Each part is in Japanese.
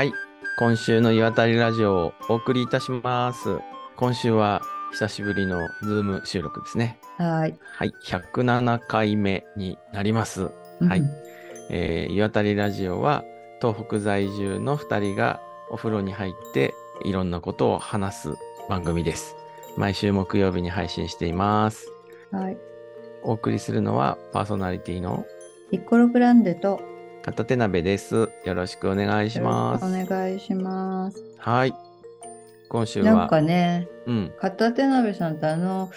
はい。今週の岩谷ラジオをお送りいたします。今週は久しぶりのズーム収録ですね。はい。はい。107回目になります。はいうんえー岩谷ラジオは東北在住の2人がお風呂に入っていろんなことを話す番組です。毎週木曜日に配信しています。はい。お送りするのはパーソナリティのピッコログランデと片手鍋です。よろしくお願いします。お願いします。はい。今週は、なんかね、うん、片手鍋さんとあの、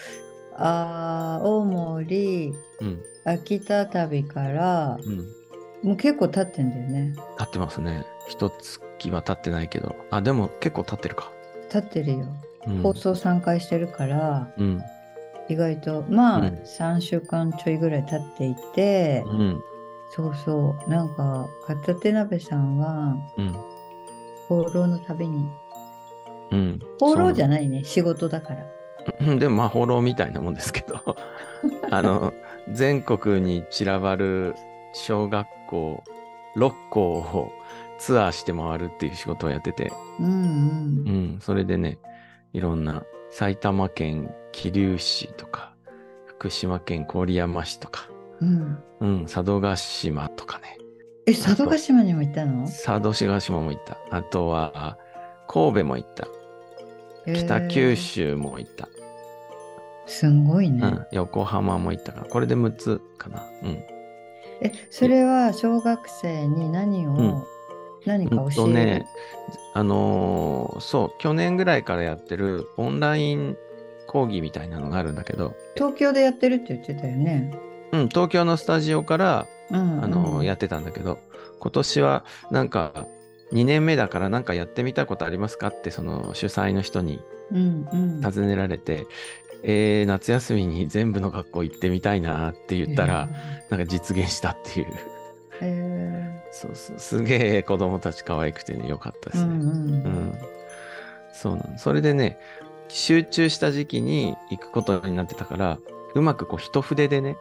あー青森、うん、秋田旅から、うん。もう結構経ってんだよね。経ってますね。一月は経ってないけど。あ、でも結構経ってるか。経ってるよ。うん。放送3回してるから、うん。意外と、まあ、うん3週間ちょいぐらい経っていて、うん。そうそう、なんか、片手鍋さんは、うん。放浪の旅に、うん。放浪じゃん。ないね、仕事だから。うん でもまあ、放浪みたいなもんですけど。あの、全国に散らばる小学校6校をツアーして回るっていう仕事をやってて、うんうんう。ん。それでね、いろんな埼玉県桐生市とか、福島県郡山市とか、うん、うん、佐渡島とかね。え、佐渡島にも行ったの？佐渡島も行った。あとは、神戸も行った。北九。州も行った。えーすんごいね。うん、横浜も行ったから、これで6つかな。うん。え、それは小学生に何を、うん何かうん教える、とね、あのーそう、去年ぐらいからやってるオンライン講義みたいなのがあるんだけど、東京でやってるって言ってたよね。うん、東京のスタジオから、うん、あのーやってたんだけど、今年はなんか、2年目だからなんかやってみたことありますかって、その主催の人にうんうん。尋ねられて、えー、夏休みに全部の学校行ってみたいなって言ったら、なんか実現したっていう。えそうそう。すげえ子供たち可愛くてね、よかったでー、うすね。んうんうん。そうなの。それでね、集中した時期に行くことになってたから、うまくこう一筆でね、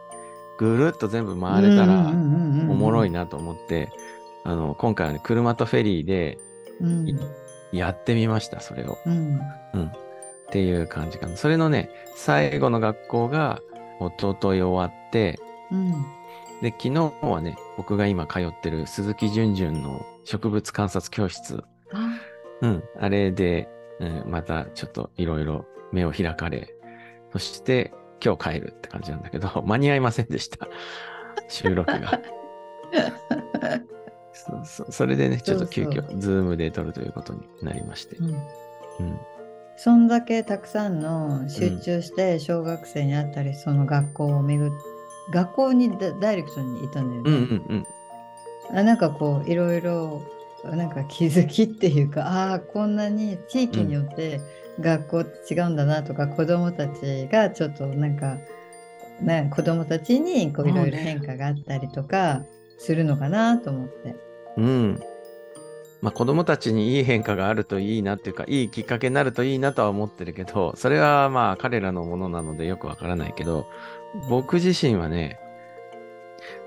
ぐるっと全部回れたら、おもろいな。なと思って、あの、今回はね、車とフェリーでうんいやってみました、それを。うんうん。っていう感じかな。それのね、最後の学校が、一昨日終わって、うんで、昨日はね、僕が今通ってる鈴木淳淳の植物観察教室。あうん。あれで、うん、またちょっといろいろ目を開かれ、そして今日帰るって感じなんだけど、間に合いませんでした。収録が。そうそう。それでね、ちょっと急そう遽、ズームで撮るということになりまして。うんうん。そんだけたくさんの集中して小学生に会ったり、その学校を巡っ学校にダダイレクトに行ったんだよね。うんうんうん。あなんかこういろいろなんか気づきっていうかああこんなに地域によって学校って違うんだなとか、子どもたちがちょっとなんか、ね、子どもたちにいろいろ変化があったりとかするのかなと思って。うん。まあ子供たちにいい変化があるといいなっていうか、いいきっかけになるといいなとは思ってるけど、それはまあ彼らのものなのでよくわからないけど、僕自身はね、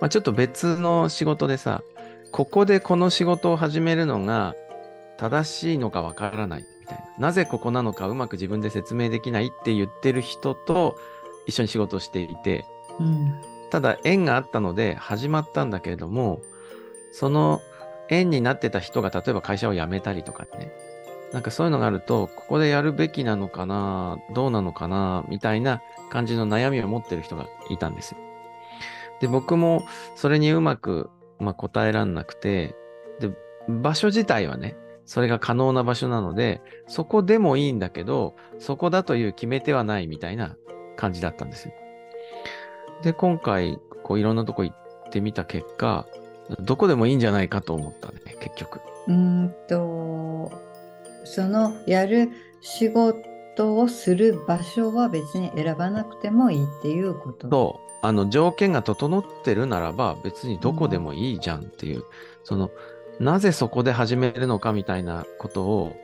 まあちょっと別の仕事でさ、ここでこの仕事を始めるのが正しいのかわからないみたいな。なぜここなのかうまく自分で説明できないって言ってる人と一緒に仕事をしていて、うんただ縁があったので始まったんだけれども、その縁になってた人が例えば会社を辞めたりとかね。なんかそういうのがあると、ここでやるべきなのかな、どうなのかな、みたいな感じの悩みを持ってる人がいたんですよ。で、僕もそれにうまく、まあ、答えらんなくて、で、場所自体はね、それが可能な場所なので、そこでもいいんだけど、そこだという決め手はないみたいな感じだったんですよ。で、今回、こういろんなとこ行ってみた結果、どこでもいいんじゃないかと思ったね、結局。うーんとそのやる仕事をする場所は別に選ばなくてもいいっていうこと。そう。あの、条件が整ってるならば、別にどこでもいいじゃんっていう、その、なぜそこで始めるのかみたいなことを、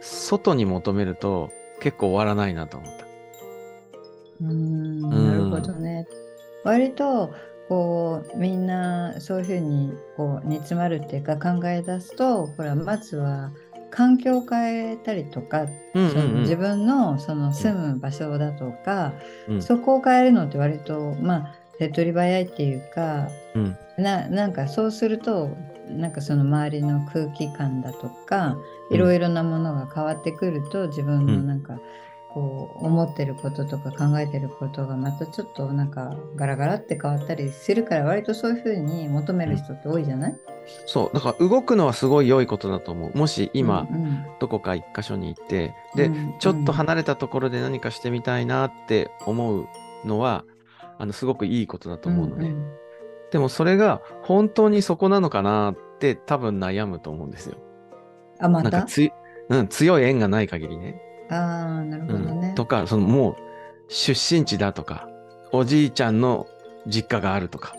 外に求めると、結構終わらないなと思った。うーんなるほどね。割とこうみんなそういうふうにこう煮詰まるっていうか考え出すとほらまずは環境を変えたりとか、うんうんそのうん自分のその住む場所だとか、うんそこを変えるのって割とまあ手っ取り早いっていうかうんななんかそうするとなんかその周りの空気感だとかうん。いろいろなものが変わってくると自分のうんなん。かこう思ってることとか考えてることがまたちょっとなんかガラガラって変わったりするから割とそういうふうに求める人って多いじゃない？そう。だから動くのはすごい良いことだと思う。もし今、うんうん。どこか一箇所に行って、で、うんちょっと離れたところで何かしてみたいなって思うのは、あの、すごくいいことだと思うのね。んんでもそれが本当にそこなのかなって多分悩むと思うんですよ。あまた？なんかつい、うん、強い縁がない限りね。ああなるほうどねん、。とか、そのもう出身地だとか、おじいちゃんの実家があるとか。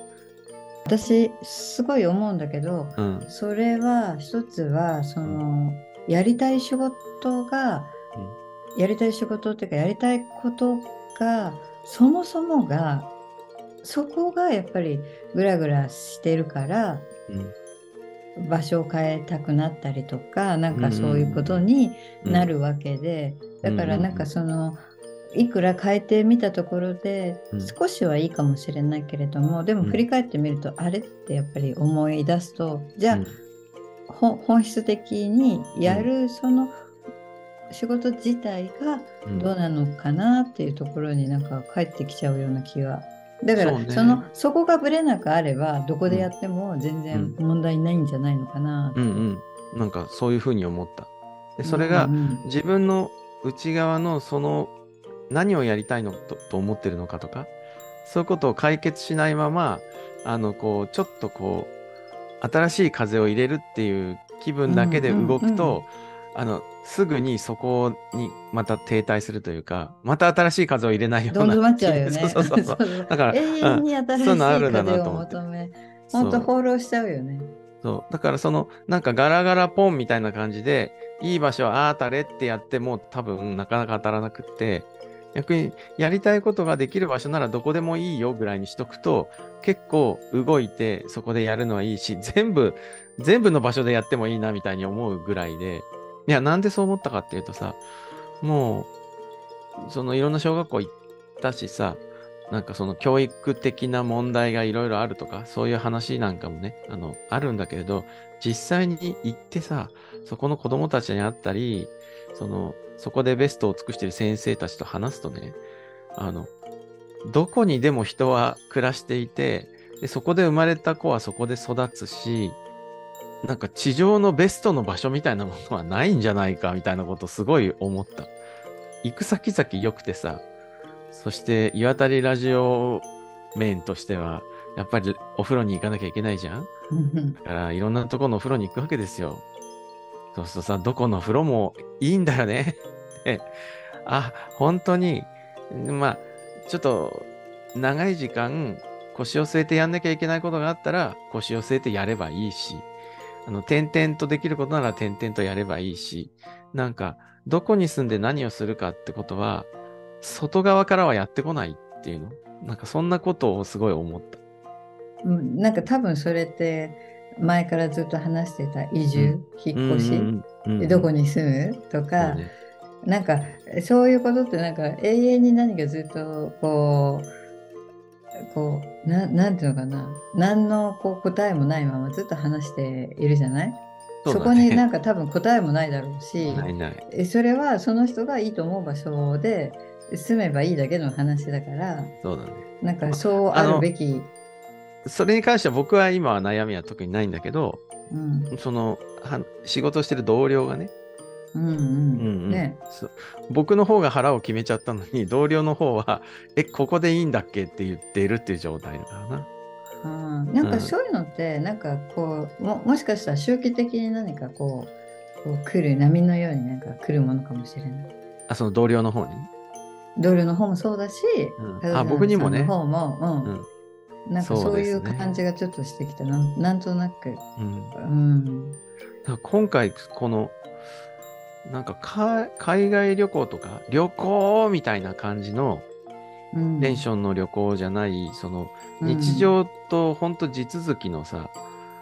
私すごい思うんだけどうん。それは一つはそのやりたい仕事が、やりたい仕事っていうかやりたいことがそもそもがそこがやっぱりグラグラしてるからうん。場所を変えたくなったりとかなんかそういうことにうん。なるわけで、うんだからなんかそのいくら変えてみたところでうん。少しはいいかもしれないけれども、でもうん。振り返ってみると、あれってやっぱり思い出すとじゃあ、うん。ほ本質的にやるその仕事自体がうん。どうなのかなっていうところになんか帰ってきちゃうような気が。だからそねのそこがぶれなくあればどこでやっても全然問題ないんじゃないのかな。うんうん。なんかそういうふうに思った。で、それがうんうん自分の内側のその何をやりたいのとと思ってるのかとか、そういうことを解決しないまま、あの、こう、ちょっとこう、新しい風を入れるっていう気分だけで動くと、うんうんうんあの、すぐにそこにまた停滞するというか、また新しい風を入れないような。どん詰まっちゃうよね。そうそうそう だから、永遠に新しいそういうのあるんだ風を求め、本当放浪しちゃうよね。そう。だからその、なんかガラガラポンみたいな感じで、いい場所はあたれってやっても多分なかなか当たらなくって、逆にやりたいことができる場所ならどこでもいいよぐらいにしとくと、結構動いてそこでやるのはいいし、全部、全部の場所でやってもいいなみたいに思うぐらいで、いや、なんでそう思ったかっていうとさ、もう、そのいろんな小学校行ったしさ、なんかその教育的な問題がいろいろあるとか、そういう話なんかもね、あの、あるんだけれど、実際に行ってさ、そこの子供たちに会ったり、その、そこでベストを尽くしてる先生たちと話すとね、あの、どこにでも人は暮らしていて、でそこで生まれた子はそこで育つし、なんか地上のベストの場所みたいなものはないんじゃないかみたいなことすごい思った。行く先々良くてさ、そして岩谷ラジオ面としては、やっぱりお風呂に行かなきゃいけないじゃん？うんだからいろんなところのお風呂に行くわけですよ。そうするとさ、どこの風呂もいいんだよね。であ、本当に、まあ、ちょっと長い時間腰を据えてやんなきゃいけないことがあったら腰を据えてやればいいし、あの、点々とできることなら点々とやればいいし、なんか、どこに住んで何をするかってことは、外側からはやってこないっていうの？なんかそんなことをすごい思った。うんなんか多分それって前からずっと話してた移住、引っ越し、うんうんうんでどこに住むとか、ねなんかそういうことってなんか永遠に何かずっとこうこうななんていうのかな。何のこう答えもないままずっと話しているじゃない？そ,、そうだこにねなんか多分答えもないだろうしなそれはその人がいいと思う場所で住めばいいだけの話だからそうだね。なんかそうあるべき、それに関しては僕は今は悩みは特にないんだけど、うん、そのは仕事してる同僚がね、僕の方が腹を決めちゃったのに、同僚の方は、え、ここでいいんだっけって言っているっていう状態だからな。うん、なんかそういうのって、なんかこうももしかしたら周期的に何かこうこう来る波のようになんか来るものかもしれない。あ、その同僚の方に？同僚の方もそうだし、うんあ僕にもね方も、ううんん。なんかそういう感じがちょっとしてきたなんなんとなく。うん。うん今回、この、なんかか海外旅行とか旅行みたいな感じのうん。ペンションの旅行じゃない、そのうん。日常と本当地続きのさ、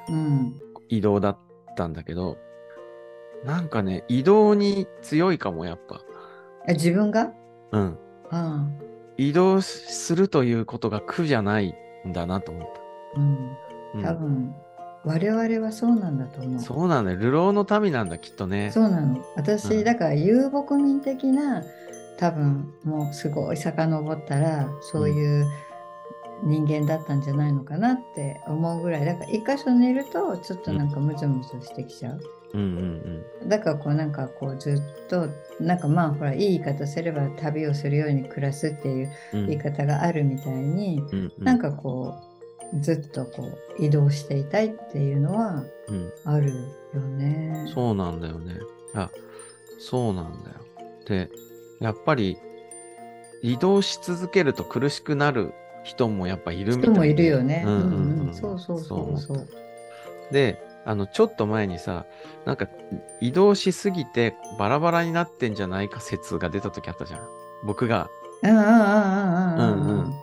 うん。移動だったんだけど、なんかね、移動に強いかも、やっぱ。あ自分が？うん。あ移動するということが苦じゃないんだなと思った。うん。多分、我々はそうなんだと思う。そうなんだよ。流浪の民なんだ、きっとね。そうなの。私、うんだから遊牧民的な、多分もうすごい遡ったら、そういう人間だったんじゃないのかなって思うぐらい、だから一箇所にいると、ちょっとなんかムズムズしてきちゃう。うんうんだからこうなんかこうずっと、なんかまあほら、いい言い方すれば旅をするように暮らすっていううん。言い方があるみたいに、うんうんなんかこう、ずっとこう移動していたいっていうのはうんあるよね。そうなんだよね。あ、そうなんだよ。で、やっぱり移動し続けると苦しくなる人もやっぱいるみたい人もいるよね。うんうんううんうんそうそうそうそう。で、あの、ちょっと前にさ、なんか移動しすぎてバラバラになってんじゃないか説が出た時あったじゃん。僕が、うんうんうんうんうんうんうん。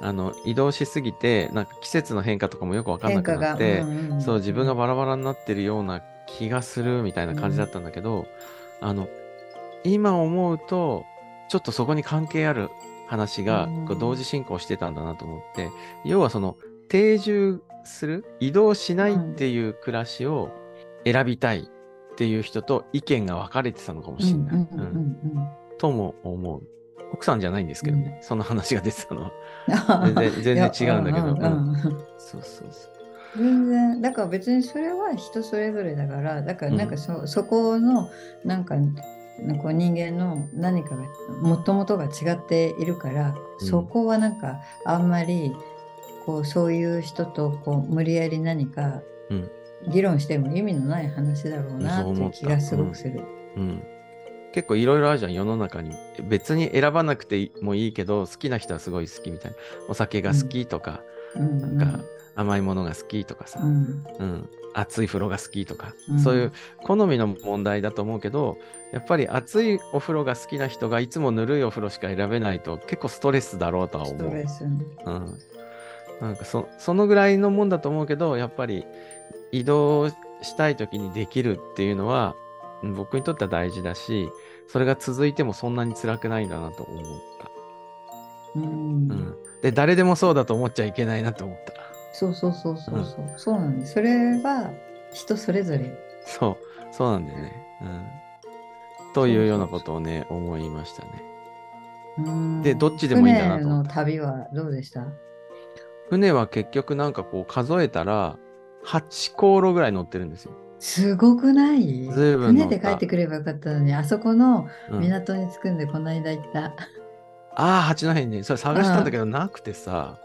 あの、移動しすぎて、なんか季節の変化とかもよくわかんな。くなって、んんんそう、自分がバラバラになってるような気がするみたいな感じだったんだけど、あの、今思うと、ちょっとそこに関係ある話がうんこう同時進行してたんだなと思って、要はその定住する、移動しないっていう暮らしを選びたいっていう人と意見が分かれてたのかもしれない。うんうんうんうんとも思う。奥さんじゃないんですけどね、その話が出てたのは。うん全然違うんだけど。うんうん。うん。そうそうそう。全然だから別にそれは人それぞれだからだからなんかそ,、そこのなんかこう人間の何かがもともとが違っているから、うん。そこはなんかあんまりこうそういう人とこう無理やり何かうん。議論しても意味のない話だろうなっていう気がすごくする。うん、結構いろいろあるじゃん世の中に。別に選ばなくてもいいけど好きな人はすごい好きみたいな。お酒が好きとか、うん。うん。なんか甘いものが好きとかさ、うん。うん。熱い風呂が好きとか、うん。そういう好みの問題だと思うけどやっぱり熱いお風呂が好きな人がいつもぬるいお風呂しか選べないと結構ストレスだろうとはス思う。トレス。うん、なんかそそのぐらいのもんだと思うけどやっぱり移動したい時にできるっていうのはうん僕にとっては大事だしそれが続いてもそんなに辛くないんだなと思った、うん。うん、で誰でもそうだと思っちゃいけないなと思った。そうそうそうそうそう、そうなんです。それは人それぞれ。そう。そうなんだよね、うん、というようなことをね思いましたね。うん。でどっちでもいいんだなと。思った船の旅はどうでした？船は結局なんかこう数えたら8航路ぐらい乗ってるんですよ、すごくない？船で帰ってくればよかったのに、あそこのうん。港に着くんでこの間行った。ああ、八戸に。ね、それ探したんだけど、なくてさ、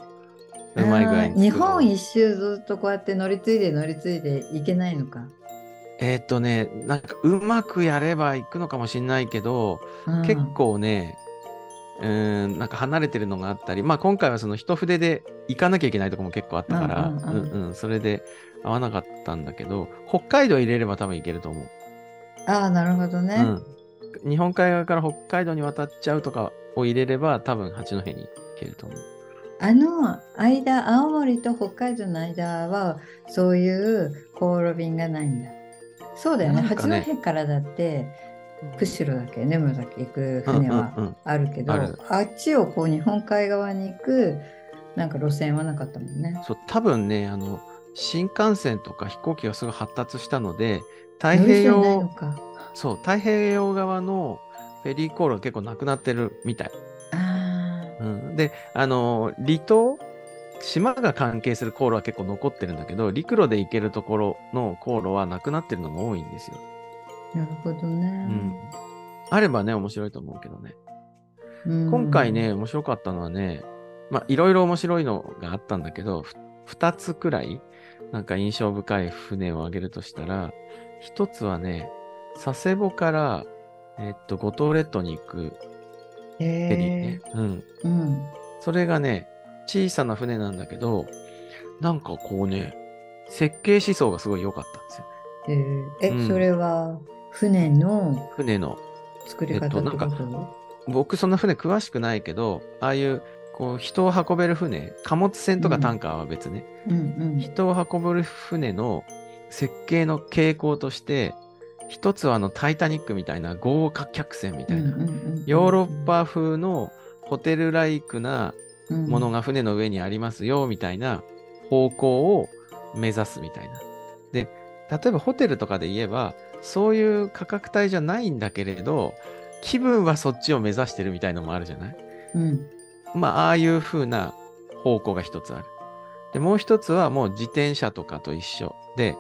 うまい具合に日本一周ずっとこうやって乗り継いで乗り継いで行けないのか？えーっとね、なんかうまくやれば行くのかもしれないけど、うん。結構ね、うーん、なんか離れてるのがあったり、まあ今回はその一筆で行かなきゃいけないとこも結構あったから、うんうんうん。うんうんそれで合わなかったんだけど、北海道入れれば多分行けると思う。ああ、なるほどね。うん。日本海側から北海道に渡っちゃうとかを入れれば、多分八戸に行けると思う。あの間、青森と北海道の間はそういう航路便がないんだ。そうだよね。ね八戸からだって釧路だっけ根室だっけ行く船はうんうんうんあるけど、あるあっちをこう日本海側に行くなんか路線はなかったもんね。そう、多分ね、あの、新幹線とか飛行機がすごい発達したので、太平洋。そう、太平洋側のフェリー航路が結構なくなってるみたい。あうん、で、あの、離島、島が関係する航路は結構残ってるんだけど、陸路で行けるところの航路はなくなってるのが多いんですよ。あ、なるほどね。うん。あればね、面白いと思うけどね。うん今回ね、、面白かったのはね、まあ、いろいろ面白いのがあったんだけど、ふ二つくらい、なんか印象深い船を挙げるとしたら、一つはね、佐世保から、えっと、五島列島に行くフェリーね。うん。うん。それがね、小さな船なんだけど、なんかこうね、設計思想がすごい良かったんですよ。えーえ、うんそれは船の船の。作り方と、えっと僕そんな船詳しくないけど、ああいうこう人を運べる船、貨物船とかタンカーは別ね、うんうん。人を運べる船の設計の傾向として、一つはあのタイタニックみたいな豪華客船みたいな、うんうんうん。ヨーロッパ風のホテルライクなものが船の上にありますよみたいな方向を目指すみたいな。で、例えばホテルとかで言えば、そういう価格帯じゃないんだけれど、気分はそっちを目指してるみたいのもあるじゃない？うんまあ、ああいう風な方向が一つある。で、もう一つはもう自転車とかと一緒で、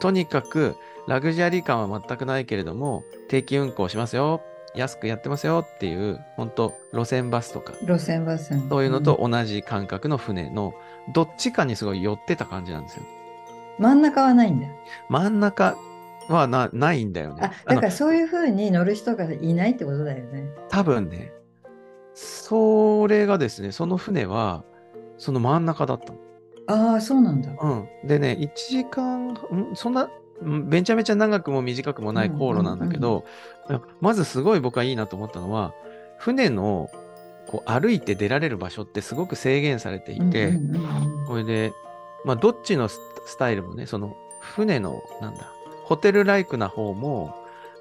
とにかくラグジュアリー感は全くないけれども、定期運行しますよ、安くやってますよっていう、本当路線バスとか、路線バスそういうのと同じ感覚の船のどっちかにすごい寄ってた感じなんですよ。真ん中はないんだ真ん中はなないんだよね。あだからそういうふうに乗る人がいないってことだよね多分ね、それがですね、その船は、その真ん中だったの。ああそうなんだ。うん。でね、1時間、ん？そんな、ん？めちゃめちゃ長くも短くもない航路なんだけど、まずすごい僕はいいなと思ったのは、船のこう歩いて出られる場所ってすごく制限されていて、これで、まあ、どっちのススタイルもね、その船の、なんだ、ホテルライクな方も、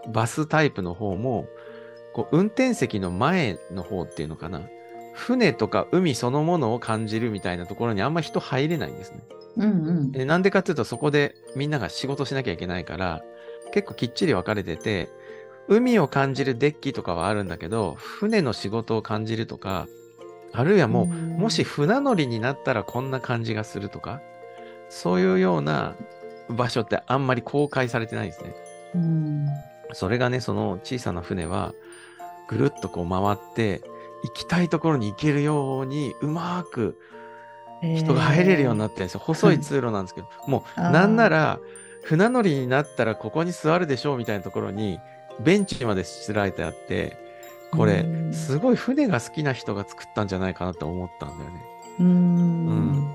バスタイプの方も、こう運転席の前の方っていうのかな、船とか海そのものを感じるみたいなところにあんま人入れないんですね。うんうんでなんでかっていうと、そこでみんなが仕事しなきゃいけないから、結構きっちり分かれてて、海を感じるデッキとかはあるんだけど、船の仕事を感じるとか、あるいはもう、うんもし船乗りになったらこんな感じがするとか、そういうような場所ってあんまり公開されてないんですね。うんそれがね、その小さな船は、ぐるっとこう回って、行きたいところに行けるように、うまく人が入れるようになってるんですよ。細い通路なんですけど、もうなんなら船乗りになったらここに座るでしょうみたいなところにベンチまでしつらえてあって、これうん。すごい船が好きな人が作ったんじゃないかなと思ったんだよね。うん。うん。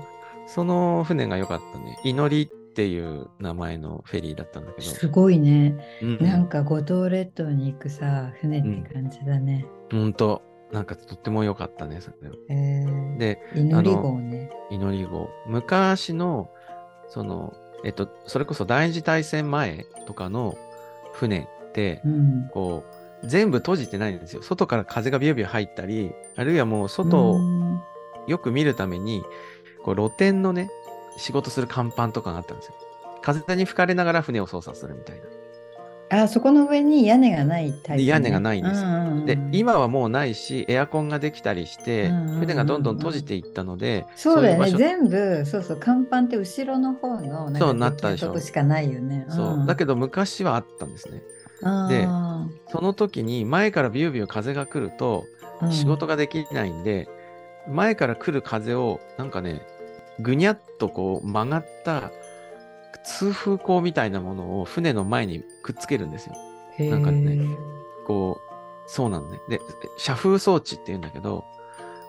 その船が良かったね。祈りっていう名前のフェリーだったんだけど。すごいね。うん。なんか五島列島に行くさ船って感じだね、ほん。と、なんかとっても良かったね。それえー。で、祈り号ね。祈り号。昔の、その、えっと、それこそ第二次大戦前とかの船って、うん。こう、全部閉じてないんですよ。外から風がビュービュー入ったり、あるいはもう外をうん。よく見るために、こう露天のね、仕事する甲板とかがあったんですよ。風に吹かれながら船を操作するみたいな。あそこの上に屋根がないタイプ、ね、屋根がないんです。ようんうんうん。で、今はもうないし、エアコンができたりしてうんうんうんうん、船がどんどん閉じていったので、そうだよね。全部そうそう甲板って後ろの方のなそうなったでしょ。しかないよね。そう。だけどど昔はあったんですね。でその時に前からビュービュー風が来ると仕事ができないんで、前から来る風をなんかね、ぐにゃっとこう曲がった通風口みたいなものを船の前にくっつけるんですよ。なんかねこう、そうなんね。で、遮風装置って言うんだけど、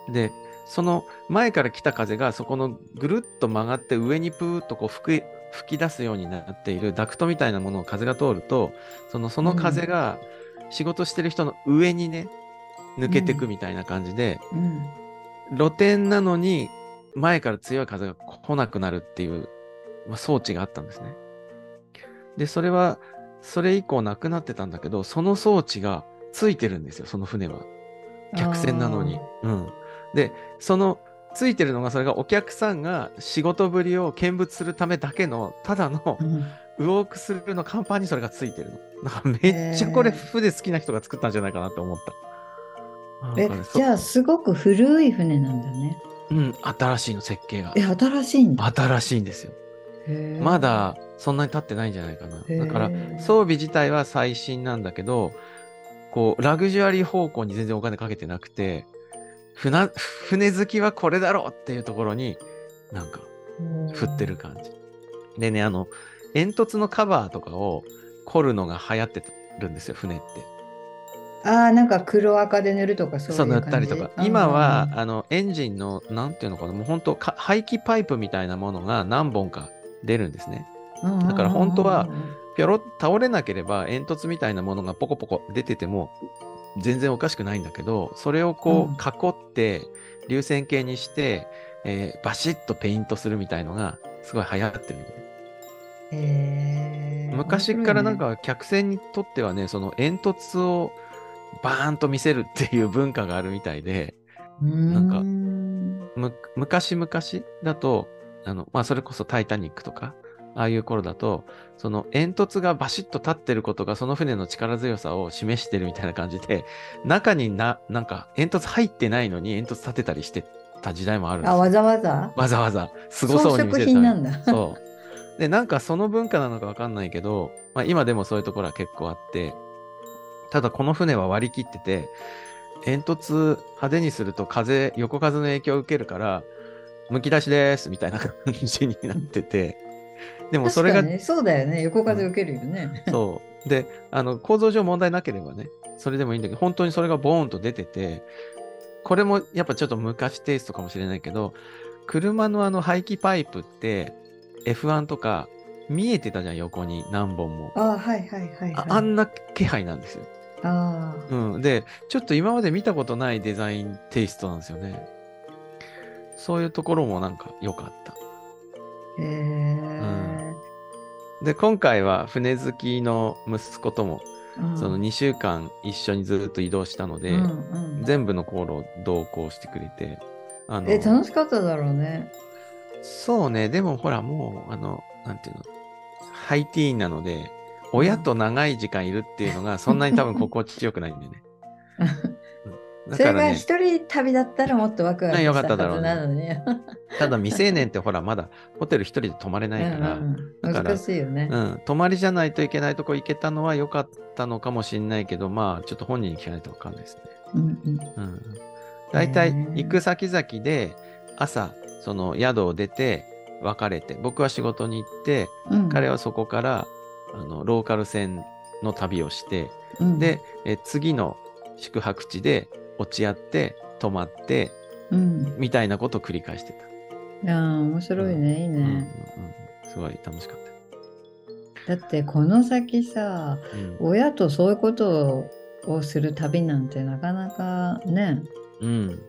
で、その前から来た風がそこのぐるっと曲がって上にプーッとこう吹き吹き出すようになっているダクトみたいなものを風が通ると、そのその風が仕事してる人の上にね、抜けてくみたいな感じで、うん露天なのに前から強い風が来なくなるっていう、まあ、装置があったんですね。で、それは、それ以降なくなってたんだけど、その装置がついてるんですよ、その船は。客船なのに。うん。で、そのついてるのが、それがお客さんが仕事ぶりを見物するためだけの、ただのうんウォークスルーの甲板にそれがついてるの。なんかめっちゃこれ船好きな人が作ったんじゃないかなと思った。えじゃあすごく古い船なんだねうん、新しいの設計がえ。新しいんだ新しいんですよ。まだそんなに経ってないんじゃないかな。だから装備自体は最新なんだけど、こう、ラグジュアリー方向に全然お金かけてなくて、船、船好きはこれだろうっていうところに、なんか、振ってる感じ。でね、あの、煙突のカバーとかを凝るのが流行ってるんですよ、船って。ああなんか黒赤で塗るとかそういうそう塗ったりとか。今は、あの、エンジンの、なんていうのかな、もう本当か排気パイプみたいなものが何本か出るんですね。だから本当はぴょろっ倒れなければ煙突みたいなものがポコポコ出てても全然おかしくないんだけど、それをこうん。う囲って、流線形にして、えーバシッとペイントするみたいのが、すごい流行ってる昔からなん、か客船にとってはね、その煙突をバーンと見せるっていう文化があるみたいで、なん。かむ昔々だと、あの、まあ、それこそタイタニックとか、ああいう頃だと、その煙突がバシッと立ってることがその船の力強さを示してるみたいな感じで、中にな、なんか煙突入ってないのに煙突立てたりしてた時代もあるんですあ、よ。わざわざ？わざわざ、すごそうに見せるために装飾品なんだ。そう。で、なんかその文化なのかわかんないけど、まあ今でもそういうところは結構あって、ただこの船は割り切ってて、煙突派手にすると風、横風の影響を受けるから、むき出しですみたいな感じになってて、でもそれが、そうだよね。横風受けるよね。そう。で、あの、構造上問題なければね、それでもいいんだけど、本当にそれがボーンと出てて、これもやっぱちょっと昔テイストかもしれないけど、車のあの排気パイプって F1 とか見えてたじゃん、横に何本も。あはいはいはい、はい。ああんな気配なんですよ。あうん。で、ちょっと今まで見たことないデザインテイストなんですよね。そういうところもなんか良かった。ーへえ。で、今回は船好きの息子とも、うんその2週間一緒にずっと移動したので、うんうん全部の航路を同行してくれて、あのえ、楽しかっただろうね。そうね、でもほらもう、あの、なんていうの、ハイティーンなので、親と長い時間いるっていうのがそんなに多分心地よくないんだよね。うんだそれからね、が一人旅だったらもっとワクワクしたはっただろうねずなのに。ただ未成年ってほらまだホテル一人で泊まれないから、うんうんだから難しいよね。うん、泊まりじゃないといけないとこ行けたのは良かったのかもしれないけど、まあちょっと本人に聞かないと分かんないですね。うんうんうん。大体へー行く先々で朝、その宿を出て別れて、僕は仕事に行って、うん。彼はそこからあのローカル線の旅をして、うん。で、え次の宿泊地で落ち合って、泊まって、うん、みたいなことを繰り返してた。ああ面白いね、いいうんうんうん。ね。すごい楽しかっだってこの先さ親とそういうことをする旅なんてなかなかね。うん。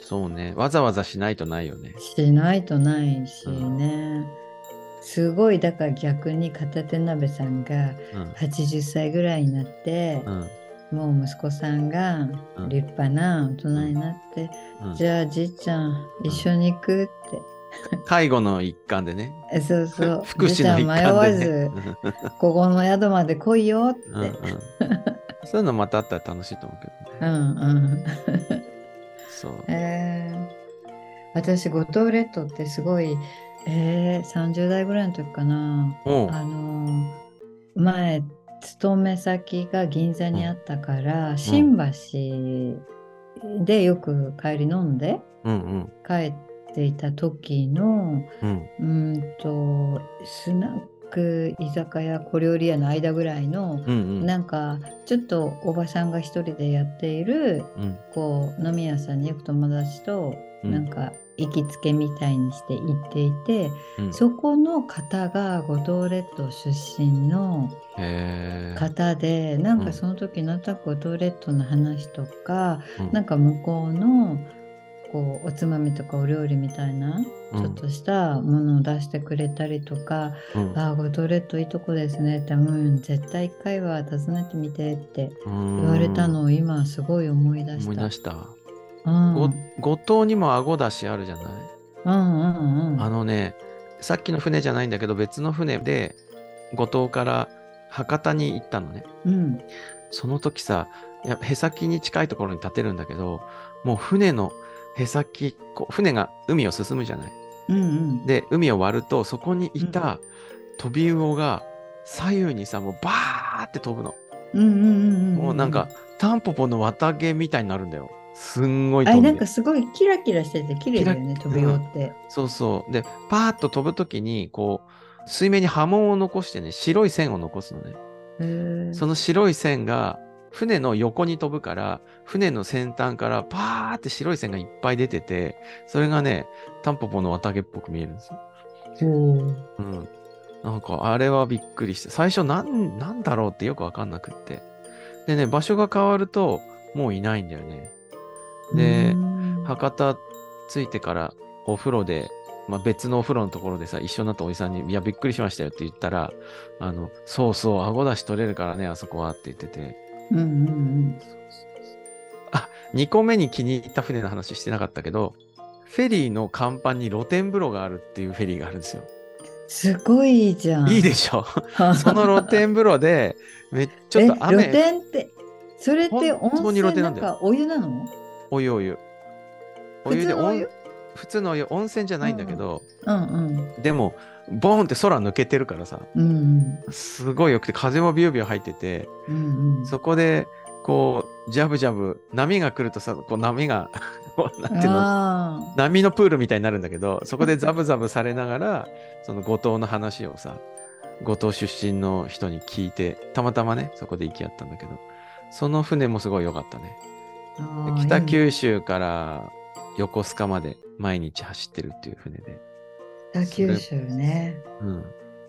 そうね。わざわざしないとないよね。しないとないしね、すごいだから逆に片手鍋さんがうん。80歳ぐらいになってう、ん。もう息子さんがうん立派な大人になって、うんじゃあじいちゃん一緒に行くって、介護の一環でね。えそうそう福祉の一じゃあ迷わ環でずね。ここの宿まで来いよって、うんうんそういうのまたあったら楽しいと思うけどね。うんうんそう。えー、私五島列島ってすごいえー、30代ぐらいの時かな。おう。あのー前勤め先が銀座にあったから、新橋でよく帰り飲んでうんうん。帰っていた時のうん。うーんとスナック居酒屋小料理屋の間ぐらいの、うんうん。なんかちょっとおばさんが一人でやっているうん。こう飲み屋さんによく友達とうん。なんか行きつけみたいにして行っていて、うん。そこの方が五島列島出身の方で、なんうんかその時なんとなく五島列島の話とか、うん。なんか向こうのこうおつまみとかお料理みたいなちょっとしたものを出してくれたりとか、うんああ五島列島いいとこですねって、うん、絶対一回は訪ねてみてって言われたのを今すごい思い出した。思い出した。うん、ご五島にも顎出しあるじゃない？うんうんうん。あのね、さっきの船じゃないんだけど、別の船で五島から博多に行ったのね。うんその時さ、いやへ先に近いところに立てるんだけど、もう船のへ先、こう船が海を進むじゃない。うんうん。で、海を割ると、そこにいたトビウオが左右にさ、もうバーって飛ぶの。うんうんうんうん。もうなんか、タンポポの綿毛みたいになるんだよ。すんごい飛んであれなんかすごいキラキラしてて綺麗だよね、キラ飛び終わって。そうそう。で、パーッと飛ぶときに、こう、水面に波紋を残してね、白い線を残すのね。その白い線が、船の横に飛ぶから、船の先端からパーって白い線がいっぱい出てて、それがね、タンポポの綿毛っぽく見えるんですよ。うん。なんか、あれはびっくりして、最初なん、なんだろうってよくわかんなくって。でね、場所が変わると、もういないんだよね。で、うん博多着いてからお風呂で、まあ、別のお風呂のところでさ、一緒になったおじさんに、いや、びっくりしましたよって言ったら、あの、そうそう、顎出し取れるからね、あそこはって言ってて、うんうんあ、2個目に気に入った船の話してなかったけど、フェリーの甲板に露天風呂があるっていうフェリーがあるんですよ。すごいいいじゃん。いいでしょ？その露天風呂で、めっちょっとえ雨、露天って、それって温泉なんかお湯なの？お湯お湯。お湯で温普通のお湯？普通のお湯、温泉じゃないんだけど、うん。でも、ボーンって空抜けてるからさ、うん。うんすごい良くて、風もビュービュー入ってて、うん。うんうん。そこで、こう、ジャブジャブ、波が来るとさ、こう波が、こうなんていうの、あ波のプールみたいになるんだけど、そこでザブザブされながら、その後藤の話をさ、後藤出身の人に聞いて、たまたまね、そこで行き合ったんだけど、その船もすごい良かったね。北九州から横須賀まで毎日走ってるっていう船で。北九州ね。うん。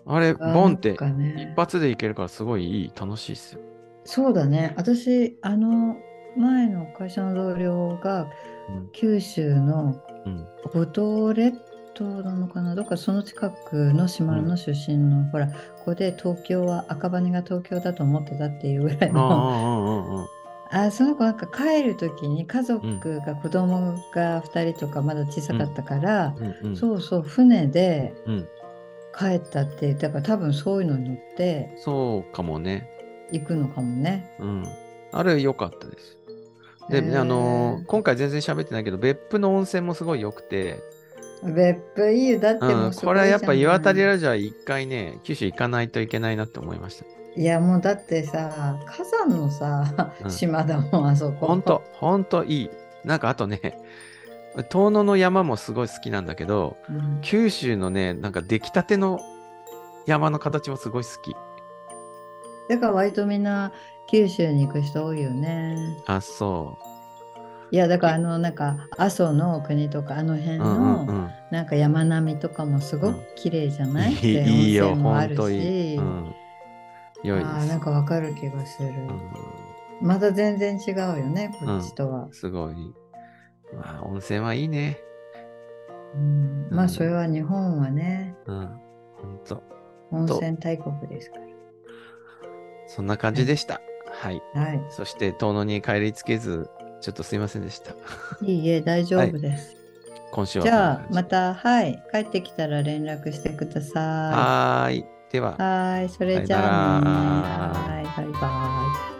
あれ、ボンって一発で行けるからすごいいい、楽しいっすよ。そうだね。私、あの、前の会社の同僚がうん。九州のうん。五島列島なのかな？どっかその近くの島の出身の、ほら、ここで東京は赤羽が東京だと思ってたっていうぐらいの、あその子なんか帰る時に家族が子供が2人とかまだ小さかったから、うんうん。そうそう船でうん。帰ったってだから多分そういうのに乗ってそうかもね。行くのかもね。うん。あれ良かったです。で、あのー今回全然喋ってないけど、別府の温泉もすごい良くて、別府いいよだってうん、もうすごいこれはやっぱ岩谷ラジオは一回ね、九州行かないといけないなって思いました。いやもうだってさ火山のさ、うん島だもんあそこ。ほんと、ほんといい。なんかあとね、遠野の山もすごい好きなんだけど、うん九州のね、なんか出来たての山の形もすごい好き。だから割とみんな九州に行く人多いよね。あ、そいやだからあのなんか阿蘇の国とかあの辺う。うんの、うんうん。なんか山並みとかもすごく綺麗じゃない、いいでいいよ、温泉もあほんとるしいい。うん。良いです。なんかわかる気がする、うまた全然違うよねこっちとはん、、すごい。まあ、温泉はいいね。うんまうんあそれは日本はねうん。ほんと。温泉大国ですかそんな感じでした。はい。らはいそして、遠野に帰りつけず、ちょっとすいませんでした。いいえ大丈夫です、今週はじ。ゃあまたはい帰ってきたら連絡してくださいはーい。では。はいそれじゃあねバイバイ